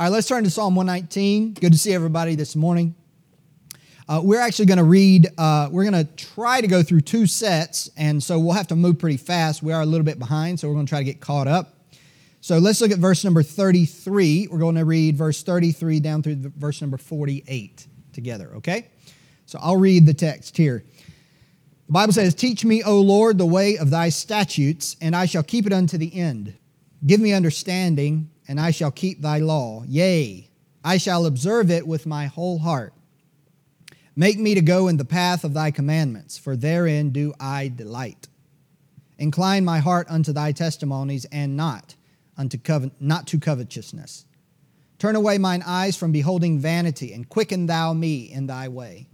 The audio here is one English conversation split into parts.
All right, let's turn to Psalm 119. Good to see everybody this morning. Uh, we're actually going to read, uh, we're going to try to go through two sets, and so we'll have to move pretty fast. We are a little bit behind, so we're going to try to get caught up. So let's look at verse number 33. We're going to read verse 33 down through verse number 48 together, okay? So I'll read the text here. The Bible says, Teach me, O Lord, the way of thy statutes, and I shall keep it unto the end. Give me understanding and I shall keep thy law. Yea, I shall observe it with my whole heart. Make me to go in the path of thy commandments, for therein do I delight. Incline my heart unto thy testimonies, and not unto covet, not to covetousness. Turn away mine eyes from beholding vanity, and quicken thou me in thy way.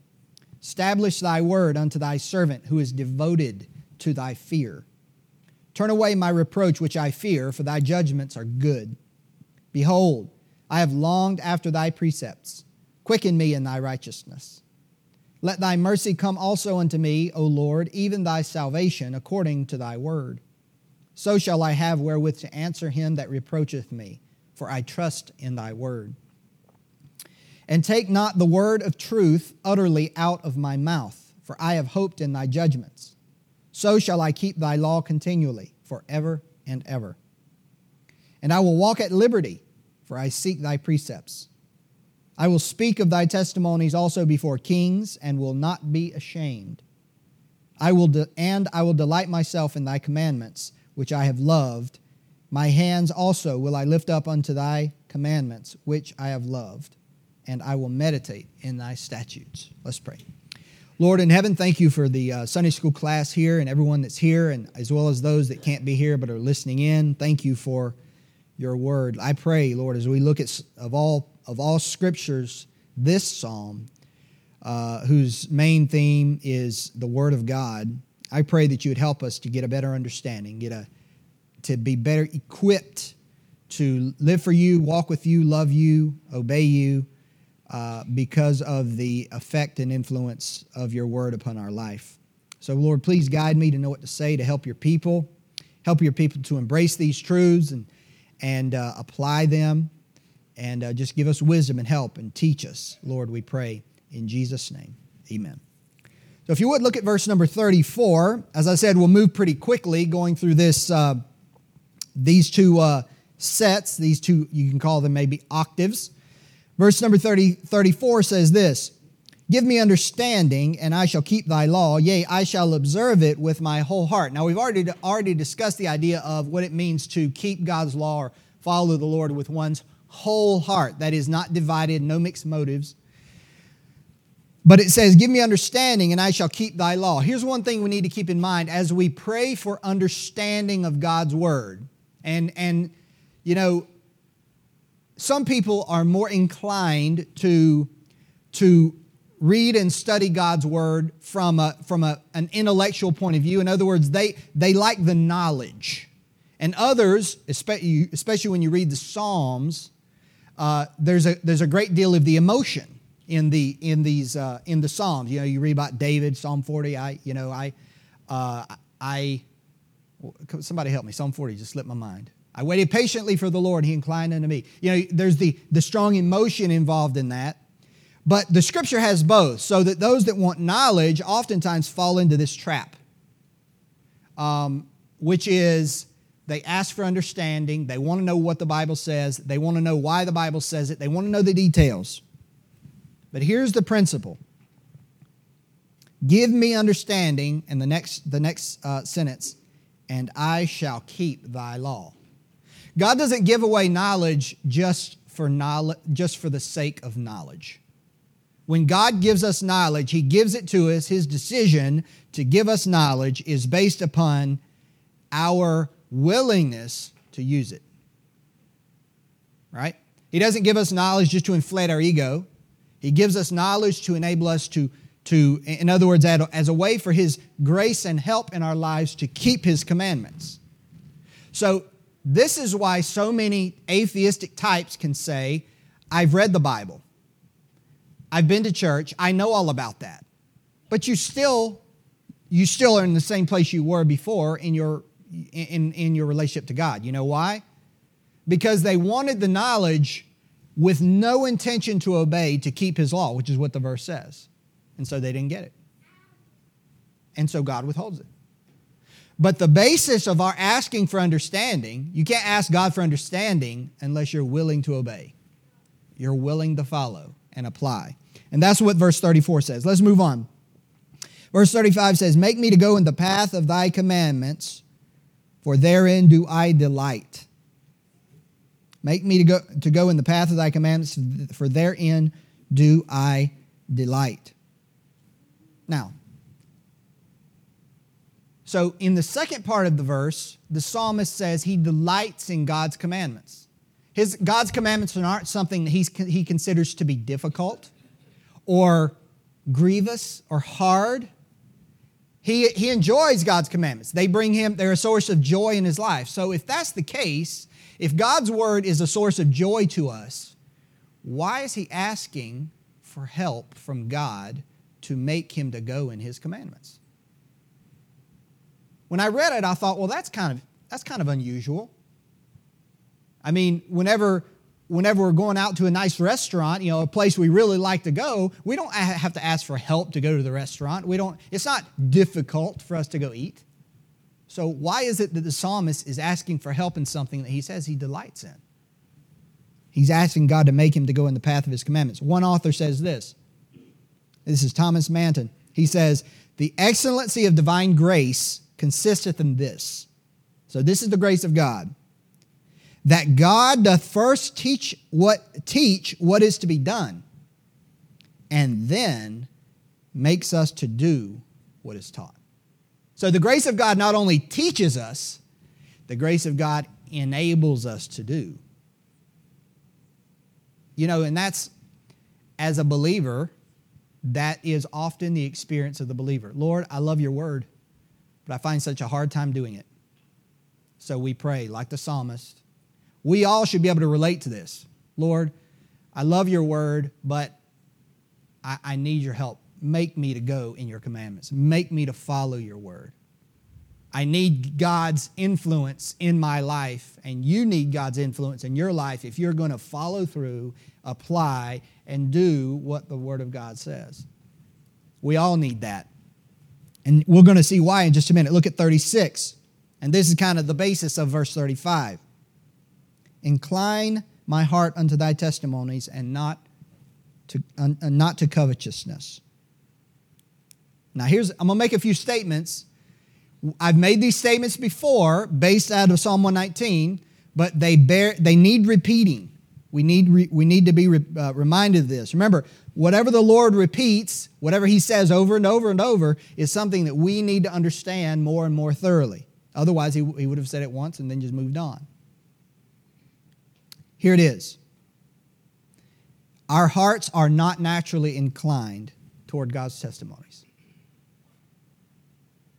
Establish thy word unto thy servant who is devoted to thy fear. Turn away my reproach which I fear, for thy judgments are good. Behold, I have longed after thy precepts. Quicken me in thy righteousness. Let thy mercy come also unto me, O Lord, even thy salvation, according to thy word. So shall I have wherewith to answer him that reproacheth me, for I trust in thy word. And take not the word of truth utterly out of my mouth, for I have hoped in thy judgments. So shall I keep thy law continually, forever and ever. And I will walk at liberty for I seek thy precepts. I will speak of thy testimonies also before kings, and will not be ashamed. I will de- and I will delight myself in thy commandments, which I have loved. My hands also will I lift up unto thy commandments, which I have loved, and I will meditate in thy statutes. Let's pray. Lord in heaven, thank you for the uh, Sunday school class here and everyone that's here, and as well as those that can't be here but are listening in. Thank you for your word. I pray, Lord, as we look at of all of all scriptures, this psalm, uh, whose main theme is the word of God, I pray that you would help us to get a better understanding, get a to be better equipped to live for you, walk with you, love you, obey you, uh, because of the effect and influence of your word upon our life. So, Lord, please guide me to know what to say to help your people, help your people to embrace these truths and and uh, apply them and uh, just give us wisdom and help and teach us, Lord, we pray in Jesus' name. Amen. So, if you would look at verse number 34, as I said, we'll move pretty quickly going through this, uh, these two uh, sets, these two, you can call them maybe octaves. Verse number 30, 34 says this Give me understanding, and I shall keep thy law. Yea, I shall observe it with my whole heart. Now, we've already, already discussed the idea of what it means to keep God's law or follow the Lord with one's whole heart. That is not divided, no mixed motives. But it says, Give me understanding, and I shall keep thy law. Here's one thing we need to keep in mind as we pray for understanding of God's word. And, and you know, some people are more inclined to, to read and study God's word from, a, from a, an intellectual point of view. In other words, they, they like the knowledge. And others, especially, when you read the Psalms, uh, there's, a, there's a great deal of the emotion in the, in these, uh, in the Psalms. You know, you read about David, Psalm 40. I, you know, I, uh, I, somebody help me. Psalm 40 just slipped my mind. I waited patiently for the Lord. He inclined unto me. You know, there's the, the strong emotion involved in that. But the scripture has both, so that those that want knowledge oftentimes fall into this trap, um, which is they ask for understanding, they want to know what the Bible says, they want to know why the Bible says it, they want to know the details. But here's the principle Give me understanding, and the next, the next uh, sentence, and I shall keep thy law. God doesn't give away knowledge just for knowledge, just for the sake of knowledge. When God gives us knowledge, He gives it to us. His decision to give us knowledge is based upon our willingness to use it. Right? He doesn't give us knowledge just to inflate our ego. He gives us knowledge to enable us to, to in other words, as a way for His grace and help in our lives to keep His commandments. So, this is why so many atheistic types can say, I've read the Bible. I've been to church. I know all about that. But you still, you still are in the same place you were before in your, in, in your relationship to God. You know why? Because they wanted the knowledge with no intention to obey to keep his law, which is what the verse says. And so they didn't get it. And so God withholds it. But the basis of our asking for understanding, you can't ask God for understanding unless you're willing to obey. You're willing to follow and apply. And that's what verse 34 says. Let's move on. Verse 35 says, Make me to go in the path of thy commandments, for therein do I delight. Make me to go, to go in the path of thy commandments, for therein do I delight. Now, so in the second part of the verse, the psalmist says he delights in God's commandments. His, God's commandments aren't something that he's, he considers to be difficult or grievous or hard. He, he enjoys God's commandments. They bring him, they're a source of joy in his life. So if that's the case, if God's word is a source of joy to us, why is he asking for help from God to make him to go in his commandments? When I read it, I thought, well, that's kind of, that's kind of unusual. I mean, whenever, whenever we're going out to a nice restaurant, you know, a place we really like to go, we don't have to ask for help to go to the restaurant. We don't, it's not difficult for us to go eat. So why is it that the psalmist is asking for help in something that he says he delights in? He's asking God to make him to go in the path of his commandments. One author says this. This is Thomas Manton. He says, The excellency of divine grace consisteth in this. So this is the grace of God. That God doth first teach what teach what is to be done, and then makes us to do what is taught. So the grace of God not only teaches us, the grace of God enables us to do. You know, and that's as a believer, that is often the experience of the believer. Lord, I love your word but I find such a hard time doing it. So we pray, like the psalmist. We all should be able to relate to this. Lord, I love your word, but I, I need your help. Make me to go in your commandments, make me to follow your word. I need God's influence in my life, and you need God's influence in your life if you're going to follow through, apply, and do what the Word of God says. We all need that. And we're going to see why in just a minute. Look at 36. And this is kind of the basis of verse 35. Incline my heart unto thy testimonies and not to, uh, not to covetousness. Now, here's, I'm going to make a few statements. I've made these statements before based out of Psalm 119, but they, bear, they need repeating. We need, re, we need to be re, uh, reminded of this. Remember, whatever the Lord repeats, whatever He says over and over and over, is something that we need to understand more and more thoroughly. Otherwise, He, he would have said it once and then just moved on. Here it is Our hearts are not naturally inclined toward God's testimonies.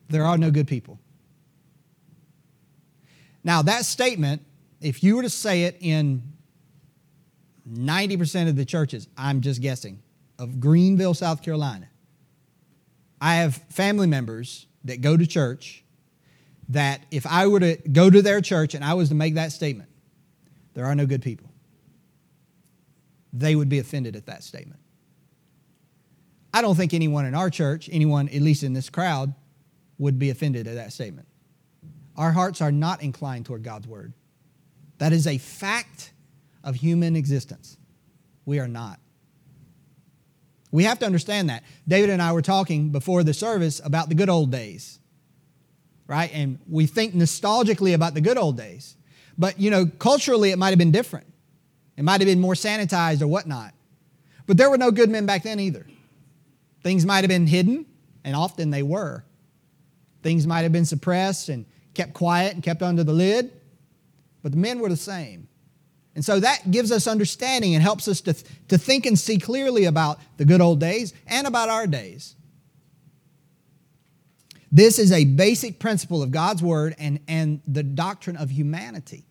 There are no good people. Now, that statement, if you were to say it in 90% of the churches, I'm just guessing, of Greenville, South Carolina. I have family members that go to church that if I were to go to their church and I was to make that statement, there are no good people, they would be offended at that statement. I don't think anyone in our church, anyone at least in this crowd, would be offended at that statement. Our hearts are not inclined toward God's word. That is a fact of human existence. We are not. We have to understand that. David and I were talking before the service about the good old days, right? And we think nostalgically about the good old days. But, you know, culturally, it might have been different. It might have been more sanitized or whatnot. But there were no good men back then either. Things might have been hidden, and often they were. Things might have been suppressed and kept quiet and kept under the lid, but the men were the same. And so that gives us understanding and helps us to, to think and see clearly about the good old days and about our days. This is a basic principle of God's Word and, and the doctrine of humanity.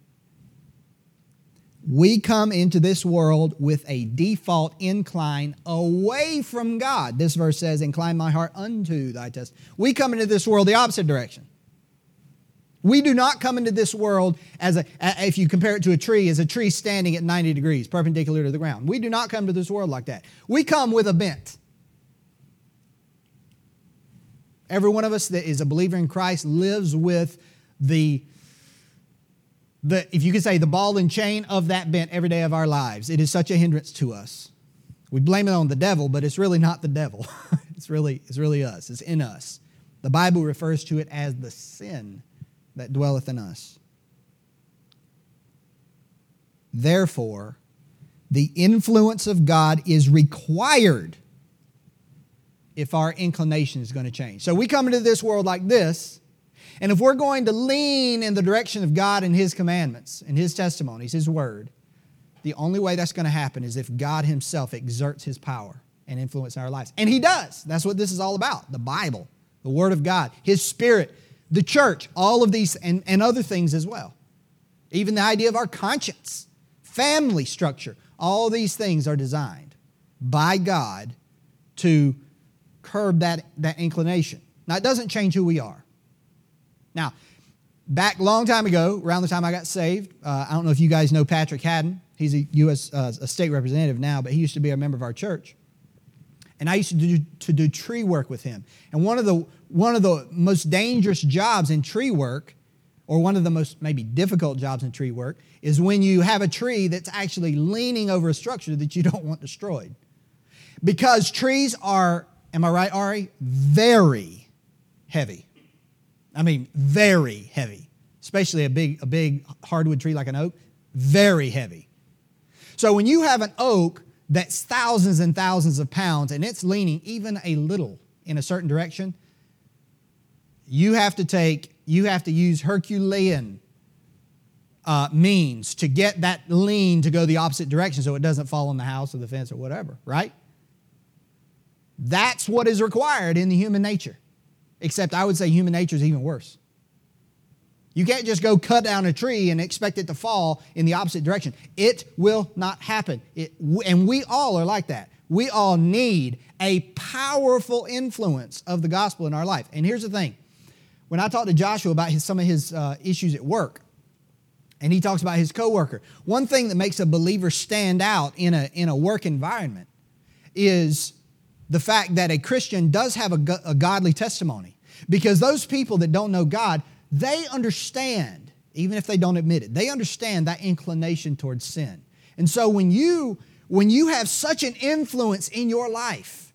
We come into this world with a default incline away from God. This verse says, Incline my heart unto thy test. We come into this world the opposite direction. We do not come into this world as a, if you compare it to a tree, as a tree standing at 90 degrees, perpendicular to the ground. We do not come to this world like that. We come with a bent. Every one of us that is a believer in Christ lives with the, the if you could say, the ball and chain of that bent every day of our lives. It is such a hindrance to us. We blame it on the devil, but it's really not the devil. it's really, it's really us. It's in us. The Bible refers to it as the sin that dwelleth in us. Therefore, the influence of God is required if our inclination is going to change. So we come into this world like this, and if we're going to lean in the direction of God and His commandments and His testimonies, His word, the only way that's going to happen is if God Himself exerts His power and influence in our lives. And He does. That's what this is all about the Bible, the Word of God, His Spirit, the church, all of these, and, and other things as well. Even the idea of our conscience, family structure, all these things are designed by God to curb that, that inclination. Now, it doesn't change who we are. Now, back long time ago, around the time I got saved, uh, I don't know if you guys know Patrick Haddon. He's a U.S. Uh, a state representative now, but he used to be a member of our church. And I used to do, to do tree work with him. And one of, the, one of the most dangerous jobs in tree work, or one of the most maybe difficult jobs in tree work, is when you have a tree that's actually leaning over a structure that you don't want destroyed. Because trees are Am I right, Ari? Very heavy. I mean, very heavy, especially a big, a big hardwood tree like an oak. Very heavy. So when you have an oak that's thousands and thousands of pounds and it's leaning even a little in a certain direction, you have to take, you have to use Herculean uh, means to get that lean to go the opposite direction so it doesn't fall on the house or the fence or whatever, right? That's what is required in the human nature. Except I would say human nature is even worse. You can't just go cut down a tree and expect it to fall in the opposite direction. It will not happen. It, and we all are like that. We all need a powerful influence of the gospel in our life. And here's the thing when I talked to Joshua about his, some of his uh, issues at work, and he talks about his coworker, one thing that makes a believer stand out in a, in a work environment is the fact that a Christian does have a, a godly testimony. Because those people that don't know God, they understand, even if they don't admit it, they understand that inclination towards sin. And so when you when you have such an influence in your life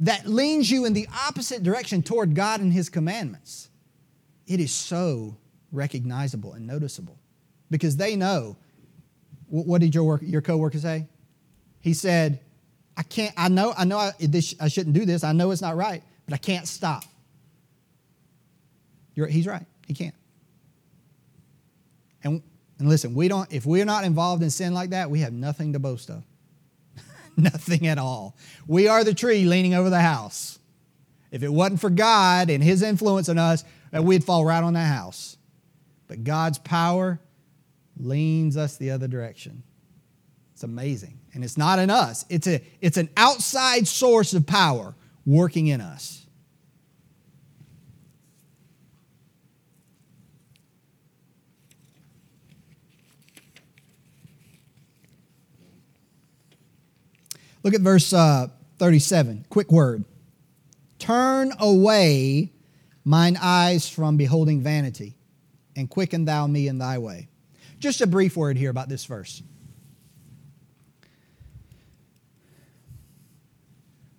that leans you in the opposite direction toward God and his commandments, it is so recognizable and noticeable because they know what did your work, your coworker say? He said, I can't, I know, I know I, this, I shouldn't do this. I know it's not right, but I can't stop. You're, he's right. He can't. And, and listen, we don't, if we're not involved in sin like that, we have nothing to boast of. nothing at all. We are the tree leaning over the house. If it wasn't for God and His influence on us, we'd fall right on that house. But God's power leans us the other direction. It's amazing. And it's not in us, it's, a, it's an outside source of power working in us. Look at verse uh, 37. Quick word. Turn away mine eyes from beholding vanity, and quicken thou me in thy way. Just a brief word here about this verse.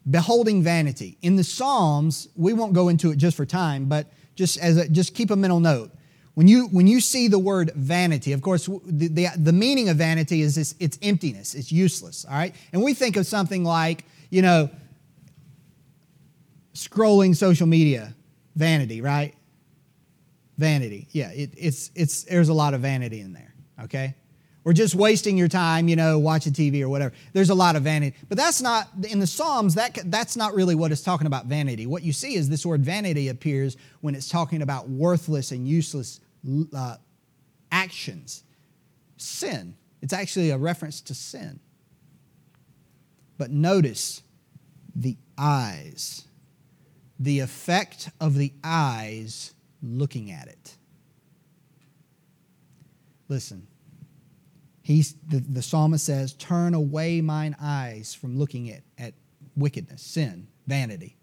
Beholding vanity. In the Psalms, we won't go into it just for time, but just as a, just keep a mental note. When you when you see the word vanity, of course, the, the, the meaning of vanity is this, it's emptiness, it's useless. All right, and we think of something like you know scrolling social media, vanity, right? Vanity, yeah. It, it's it's there's a lot of vanity in there. Okay, or just wasting your time, you know, watching TV or whatever. There's a lot of vanity. But that's not, in the Psalms, that, that's not really what it's talking about vanity. What you see is this word vanity appears when it's talking about worthless and useless uh, actions. Sin. It's actually a reference to sin. But notice the eyes, the effect of the eyes looking at it. Listen, the, the psalmist says, Turn away mine eyes from looking at, at wickedness, sin, vanity.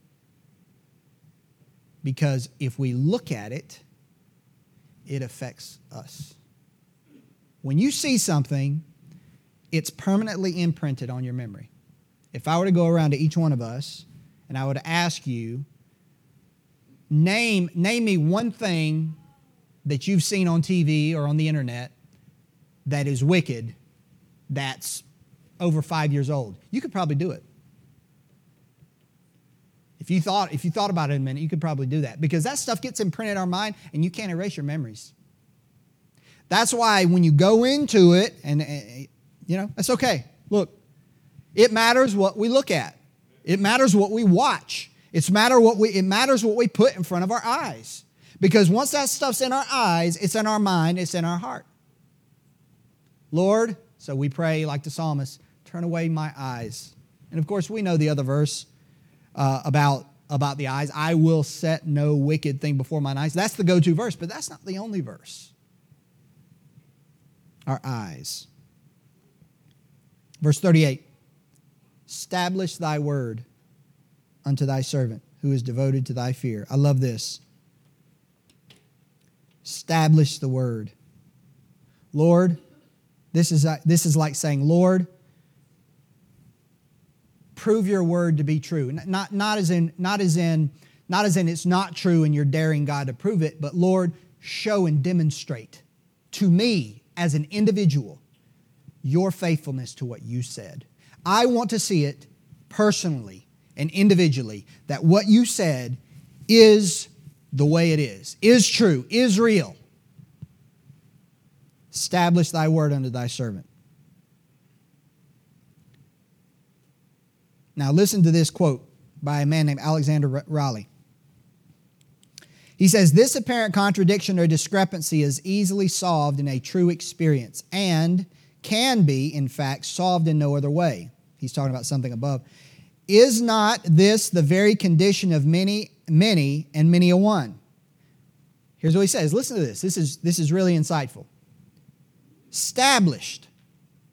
Because if we look at it, it affects us. When you see something, it's permanently imprinted on your memory. If I were to go around to each one of us and I would ask you, name, name me one thing that you've seen on TV or on the internet that is wicked that's over five years old, you could probably do it. If you thought if you thought about it a minute, you could probably do that because that stuff gets imprinted in our mind and you can't erase your memories. That's why when you go into it and eh, eh, you know, that's okay. Look, it matters what we look at. It matters what we watch. It's matter what we it matters what we put in front of our eyes. Because once that stuff's in our eyes, it's in our mind, it's in our heart. Lord, so we pray like the psalmist, turn away my eyes. And of course, we know the other verse uh, about, about the eyes. I will set no wicked thing before mine eyes. That's the go to verse, but that's not the only verse. Our eyes. Verse 38 Establish thy word unto thy servant who is devoted to thy fear. I love this. Establish the word. Lord, this is, uh, this is like saying, Lord, prove your word to be true. Not, not, as in, not, as in, not as in it's not true and you're daring God to prove it, but Lord, show and demonstrate to me as an individual your faithfulness to what you said. I want to see it personally and individually that what you said is the way it is, is true, is real. Establish thy word unto thy servant. Now, listen to this quote by a man named Alexander Raleigh. He says, This apparent contradiction or discrepancy is easily solved in a true experience and can be, in fact, solved in no other way. He's talking about something above. Is not this the very condition of many, many, and many a one? Here's what he says. Listen to this. This is, this is really insightful. Established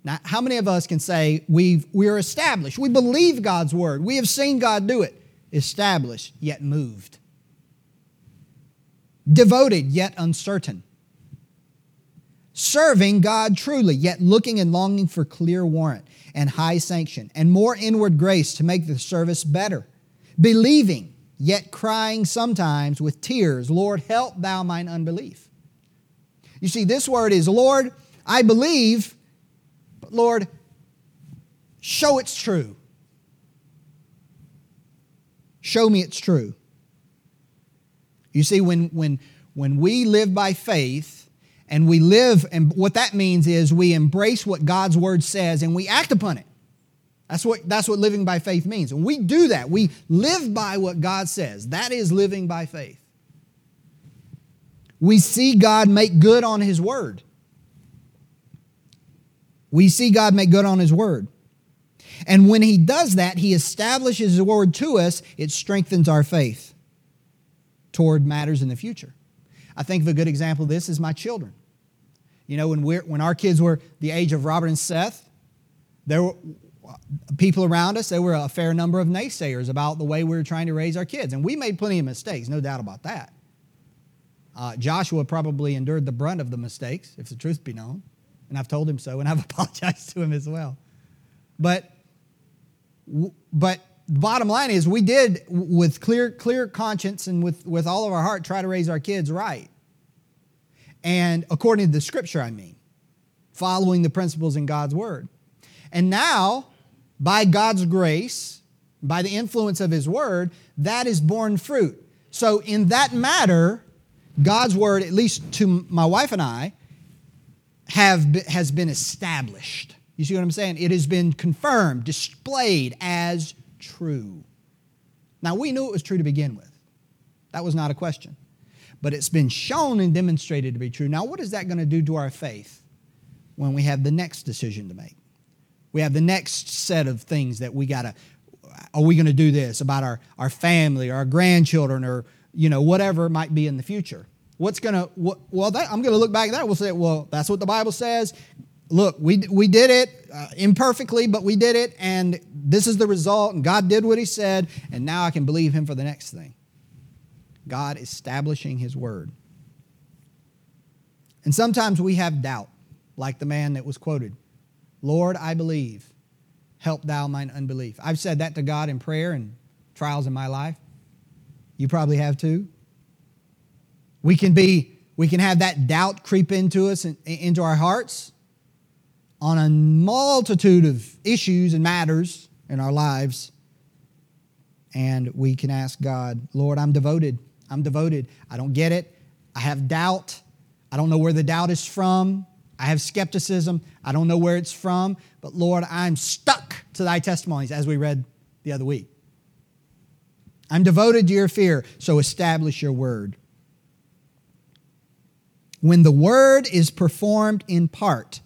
now, how many of us can say we've, we're established? We believe God's word. We have seen God do it. Established, yet moved. Devoted, yet uncertain. Serving God truly, yet looking and longing for clear warrant and high sanction and more inward grace to make the service better. Believing, yet crying sometimes with tears, Lord, help thou mine unbelief. You see, this word is, Lord, I believe, but Lord, show it's true. Show me it's true. You see, when, when, when we live by faith and we live, and what that means is we embrace what God's word says and we act upon it. That's what, that's what living by faith means. And we do that. We live by what God says. That is living by faith. We see God make good on His word. We see God make good on His word. And when He does that, He establishes His word to us, it strengthens our faith toward matters in the future. I think of a good example of this is my children. You know, when, we're, when our kids were the age of Robert and Seth, there were people around us, there were a fair number of naysayers about the way we were trying to raise our kids. And we made plenty of mistakes, no doubt about that. Uh, Joshua probably endured the brunt of the mistakes, if the truth be known and I've told him so, and I've apologized to him as well. But, but the bottom line is, we did, with clear, clear conscience and with, with all of our heart, try to raise our kids right. And according to the scripture, I mean, following the principles in God's word. And now, by God's grace, by the influence of His word, that is borne fruit. So, in that matter, God's word, at least to my wife and I, have has been established. You see what I'm saying? It has been confirmed, displayed as true. Now, we knew it was true to begin with. That was not a question. But it's been shown and demonstrated to be true. Now, what is that going to do to our faith when we have the next decision to make? We have the next set of things that we got to, are we going to do this about our, our family or our grandchildren or, you know, whatever might be in the future? What's going to, well, that, I'm going to look back at that. We'll say, well, that's what the Bible says. Look, we, we did it uh, imperfectly, but we did it, and this is the result, and God did what He said, and now I can believe Him for the next thing. God establishing His word. And sometimes we have doubt, like the man that was quoted Lord, I believe, help thou mine unbelief. I've said that to God in prayer and trials in my life. You probably have too. We can be, we can have that doubt creep into us and into our hearts on a multitude of issues and matters in our lives. And we can ask God, Lord, I'm devoted. I'm devoted. I don't get it. I have doubt. I don't know where the doubt is from. I have skepticism. I don't know where it's from. But Lord, I'm stuck to thy testimonies, as we read the other week. I'm devoted to your fear, so establish your word. When the word is performed in part,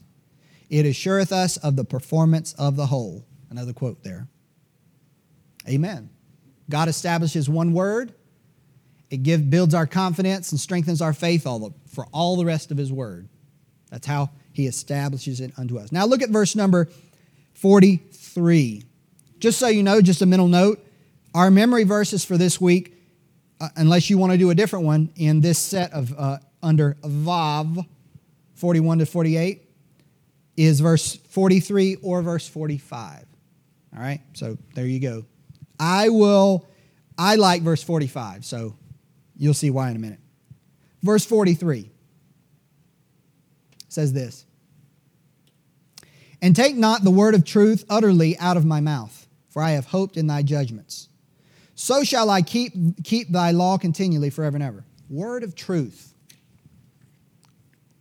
it assureth us of the performance of the whole. Another quote there. Amen. God establishes one word. It give, builds our confidence and strengthens our faith all the, for all the rest of His word. That's how He establishes it unto us. Now look at verse number 43. Just so you know, just a mental note, our memory verses for this week, uh, unless you want to do a different one in this set of uh, under Vav, 41 to 48, is verse 43 or verse 45. All right, so there you go. I will, I like verse 45, so you'll see why in a minute. Verse 43 says this And take not the word of truth utterly out of my mouth, for I have hoped in thy judgments. So shall I keep, keep thy law continually forever and ever. Word of truth.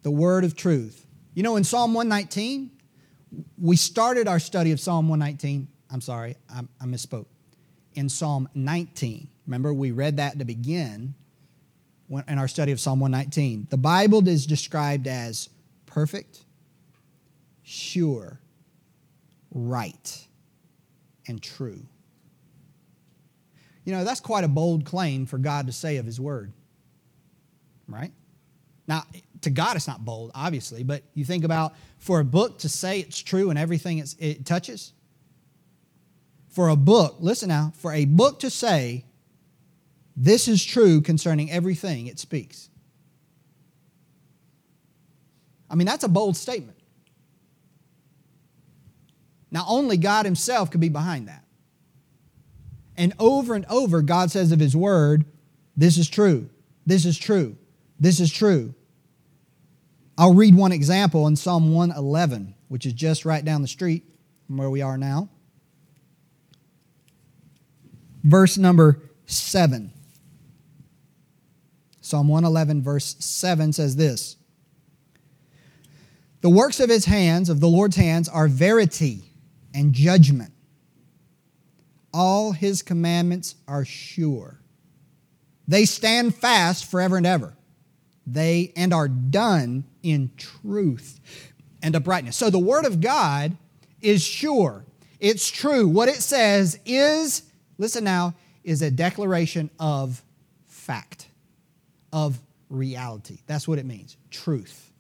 The word of truth. You know, in Psalm 119, we started our study of Psalm 119. I'm sorry, I, I misspoke. In Psalm 19. Remember, we read that to begin in our study of Psalm 119. The Bible is described as perfect, sure, right, and true. You know, that's quite a bold claim for God to say of His Word, right? Now, to God, it's not bold, obviously, but you think about for a book to say it's true and everything it touches. For a book, listen now, for a book to say this is true concerning everything it speaks. I mean, that's a bold statement. Now, only God Himself could be behind that. And over and over, God says of His Word, this is true, this is true, this is true. I'll read one example in Psalm 111, which is just right down the street from where we are now. Verse number 7. Psalm 111, verse 7 says this The works of his hands, of the Lord's hands, are verity and judgment. All his commandments are sure. They stand fast forever and ever they and are done in truth and uprightness. So the word of God is sure. It's true. What it says is, listen now, is a declaration of fact, of reality. That's what it means truth.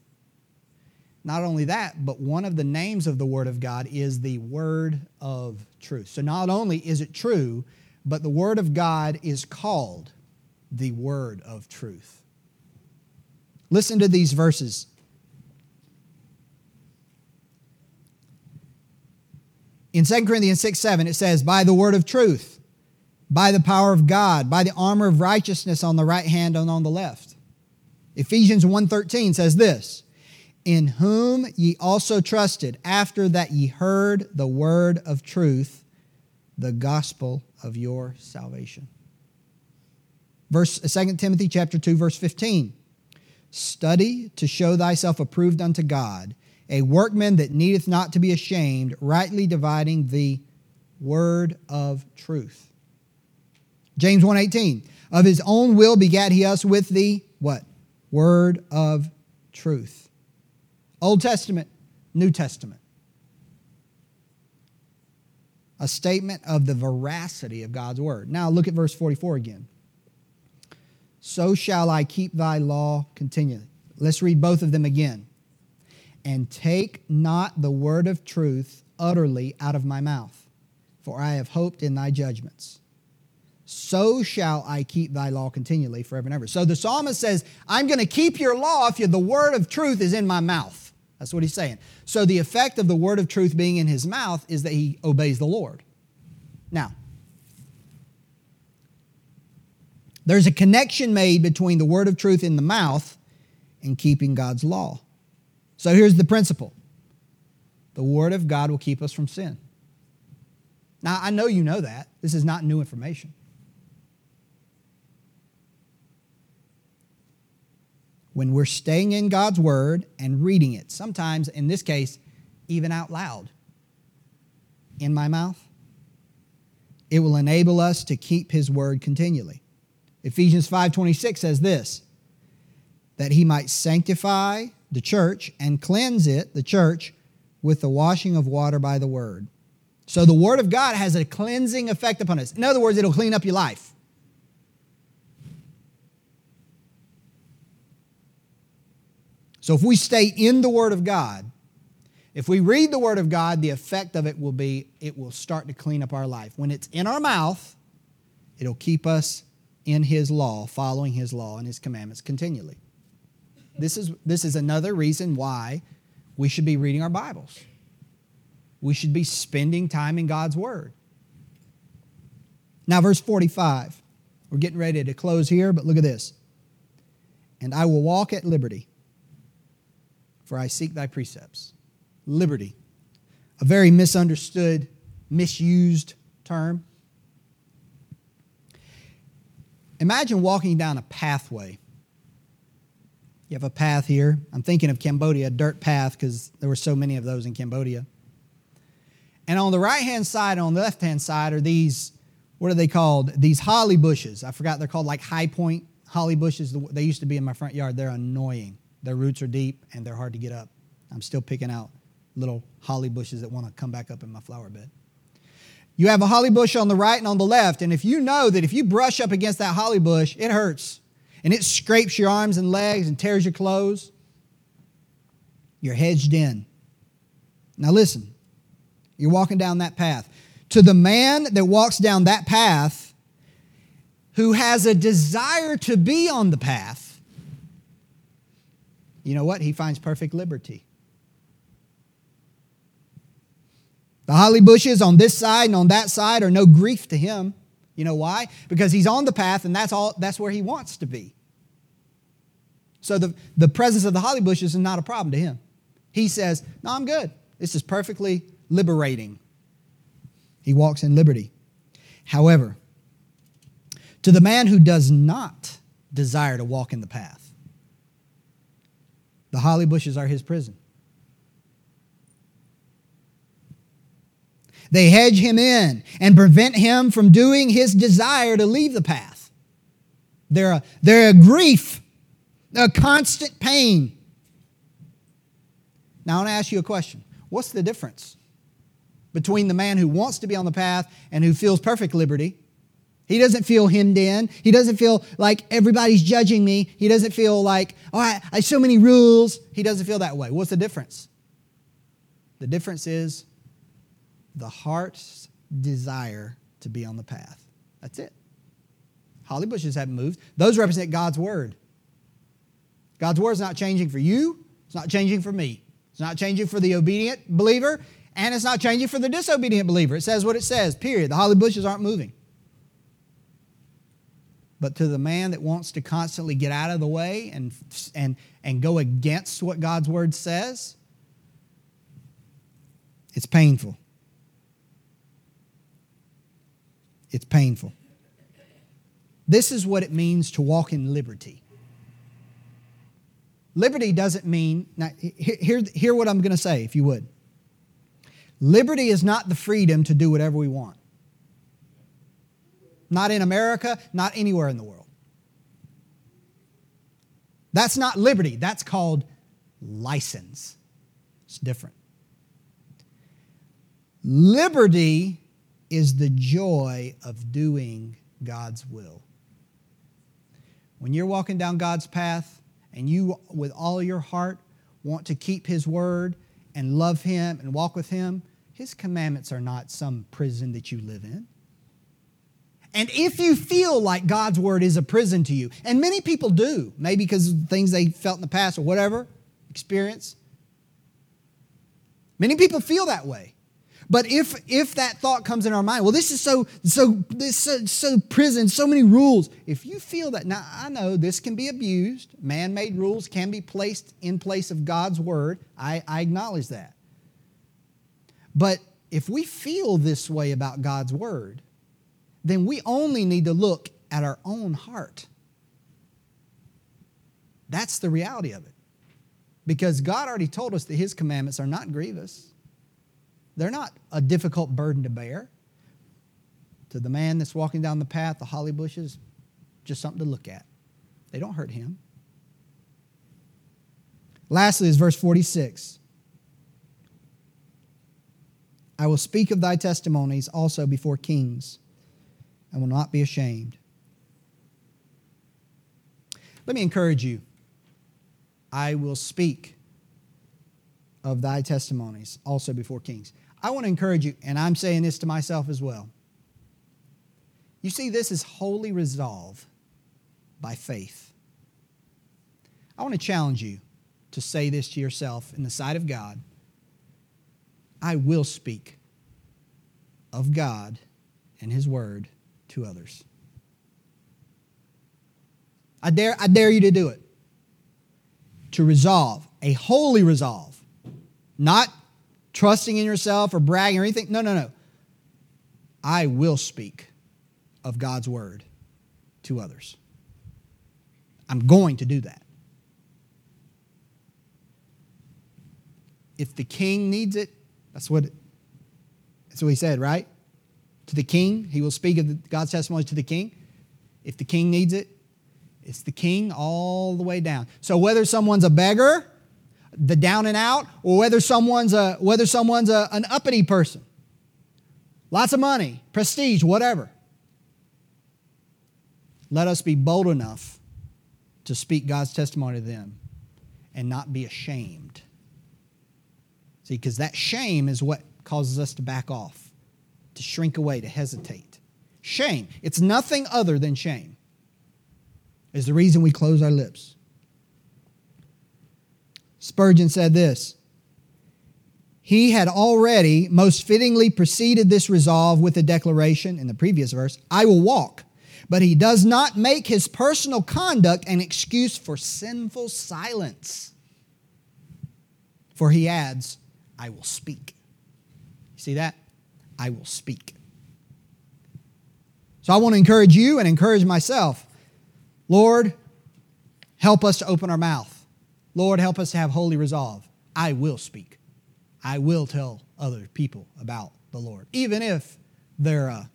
Not only that, but one of the names of the Word of God is the Word of truth. So not only is it true, but the Word of God is called the Word of truth. Listen to these verses. In 2 Corinthians 6 7, it says, By the word of truth, by the power of God, by the armor of righteousness on the right hand and on the left. Ephesians 1:13 says this, in whom ye also trusted after that ye heard the word of truth, the gospel of your salvation. Verse 2 Timothy chapter 2 verse 15. Study to show thyself approved unto God, a workman that needeth not to be ashamed, rightly dividing the word of truth. James 1:18 Of his own will begat he us with the what? Word of truth. Old Testament, New Testament. A statement of the veracity of God's word. Now look at verse 44 again. So shall I keep thy law continually. Let's read both of them again. And take not the word of truth utterly out of my mouth, for I have hoped in thy judgments. So shall I keep thy law continually forever and ever. So the psalmist says, I'm going to keep your law if the word of truth is in my mouth. That's what he's saying. So the effect of the word of truth being in his mouth is that he obeys the Lord. Now, there's a connection made between the word of truth in the mouth and keeping God's law. So here's the principle the word of God will keep us from sin. Now, I know you know that. This is not new information. when we're staying in God's Word and reading it, sometimes in this case, even out loud, in my mouth, it will enable us to keep His Word continually. Ephesians 5:26 says this, that he might sanctify the church and cleanse it, the church, with the washing of water by the word. So the word of God has a cleansing effect upon us. In other words, it'll clean up your life. So if we stay in the Word of God, if we read the Word of God, the effect of it will be it will start to clean up our life. When it's in our mouth, it'll keep us in His law, following His law and His commandments continually. This is, this is another reason why we should be reading our Bibles. We should be spending time in God's Word. Now, verse 45. We're getting ready to close here, but look at this. And I will walk at liberty for I seek thy precepts. Liberty, a very misunderstood, misused term. Imagine walking down a pathway. You have a path here. I'm thinking of Cambodia, a dirt path, because there were so many of those in Cambodia. And on the right hand side, on the left hand side, are these, what are they called? These holly bushes. I forgot they're called like high point holly bushes. They used to be in my front yard. They're annoying. Their roots are deep and they're hard to get up. I'm still picking out little holly bushes that want to come back up in my flower bed. You have a holly bush on the right and on the left, and if you know that if you brush up against that holly bush, it hurts and it scrapes your arms and legs and tears your clothes, you're hedged in. Now, listen, you're walking down that path. To the man that walks down that path, who has a desire to be on the path, you know what? He finds perfect liberty. The holly bushes on this side and on that side are no grief to him. You know why? Because he's on the path and that's all that's where he wants to be. So the, the presence of the holly bushes is not a problem to him. He says, No, I'm good. This is perfectly liberating. He walks in liberty. However, to the man who does not desire to walk in the path, the holly bushes are his prison. They hedge him in and prevent him from doing his desire to leave the path. They're a, they're a grief, a constant pain. Now, I want to ask you a question. What's the difference between the man who wants to be on the path and who feels perfect liberty he doesn't feel hemmed in. He doesn't feel like everybody's judging me. He doesn't feel like, oh, I, I so many rules. He doesn't feel that way. What's the difference? The difference is the heart's desire to be on the path. That's it. Holly bushes haven't moved. Those represent God's word. God's word is not changing for you, it's not changing for me. It's not changing for the obedient believer, and it's not changing for the disobedient believer. It says what it says, period. The holly bushes aren't moving. But to the man that wants to constantly get out of the way and, and, and go against what God's word says, it's painful. It's painful. This is what it means to walk in liberty. Liberty doesn't mean, now, hear, hear what I'm going to say, if you would. Liberty is not the freedom to do whatever we want. Not in America, not anywhere in the world. That's not liberty, that's called license. It's different. Liberty is the joy of doing God's will. When you're walking down God's path and you, with all your heart, want to keep His word and love Him and walk with Him, His commandments are not some prison that you live in. And if you feel like God's word is a prison to you, and many people do, maybe because of things they felt in the past or whatever experience, many people feel that way. But if if that thought comes in our mind, well, this is so so this so, so prison, so many rules. If you feel that, now I know this can be abused. Man-made rules can be placed in place of God's word. I, I acknowledge that. But if we feel this way about God's word, then we only need to look at our own heart. That's the reality of it. Because God already told us that His commandments are not grievous. They're not a difficult burden to bear. To the man that's walking down the path, the holly bushes, just something to look at. They don't hurt him. Lastly, is verse 46. I will speak of thy testimonies also before kings and will not be ashamed. Let me encourage you. I will speak of thy testimonies also before kings. I want to encourage you, and I'm saying this to myself as well. You see, this is holy resolve by faith. I want to challenge you to say this to yourself in the sight of God I will speak of God and His Word to others. I dare, I dare you to do it. To resolve, a holy resolve, not trusting in yourself or bragging or anything. No, no, no. I will speak of God's word to others. I'm going to do that. If the king needs it, that's what that's what he said, right? To the king, he will speak of God's testimony to the king. If the king needs it, it's the king all the way down. So whether someone's a beggar the down and out, or whether someone's a whether someone's a, an uppity person. Lots of money, prestige, whatever. Let us be bold enough to speak God's testimony to them and not be ashamed. See, because that shame is what causes us to back off, to shrink away, to hesitate. Shame, it's nothing other than shame, is the reason we close our lips. Spurgeon said this He had already most fittingly preceded this resolve with the declaration in the previous verse I will walk. But he does not make his personal conduct an excuse for sinful silence. For he adds, I will speak. See that? I will speak. So I want to encourage you and encourage myself. Lord, help us to open our mouth. Lord, help us to have holy resolve. I will speak. I will tell other people about the Lord, even if they're a,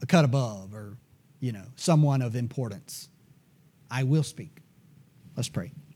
a cut above or, you know, someone of importance. I will speak. Let's pray.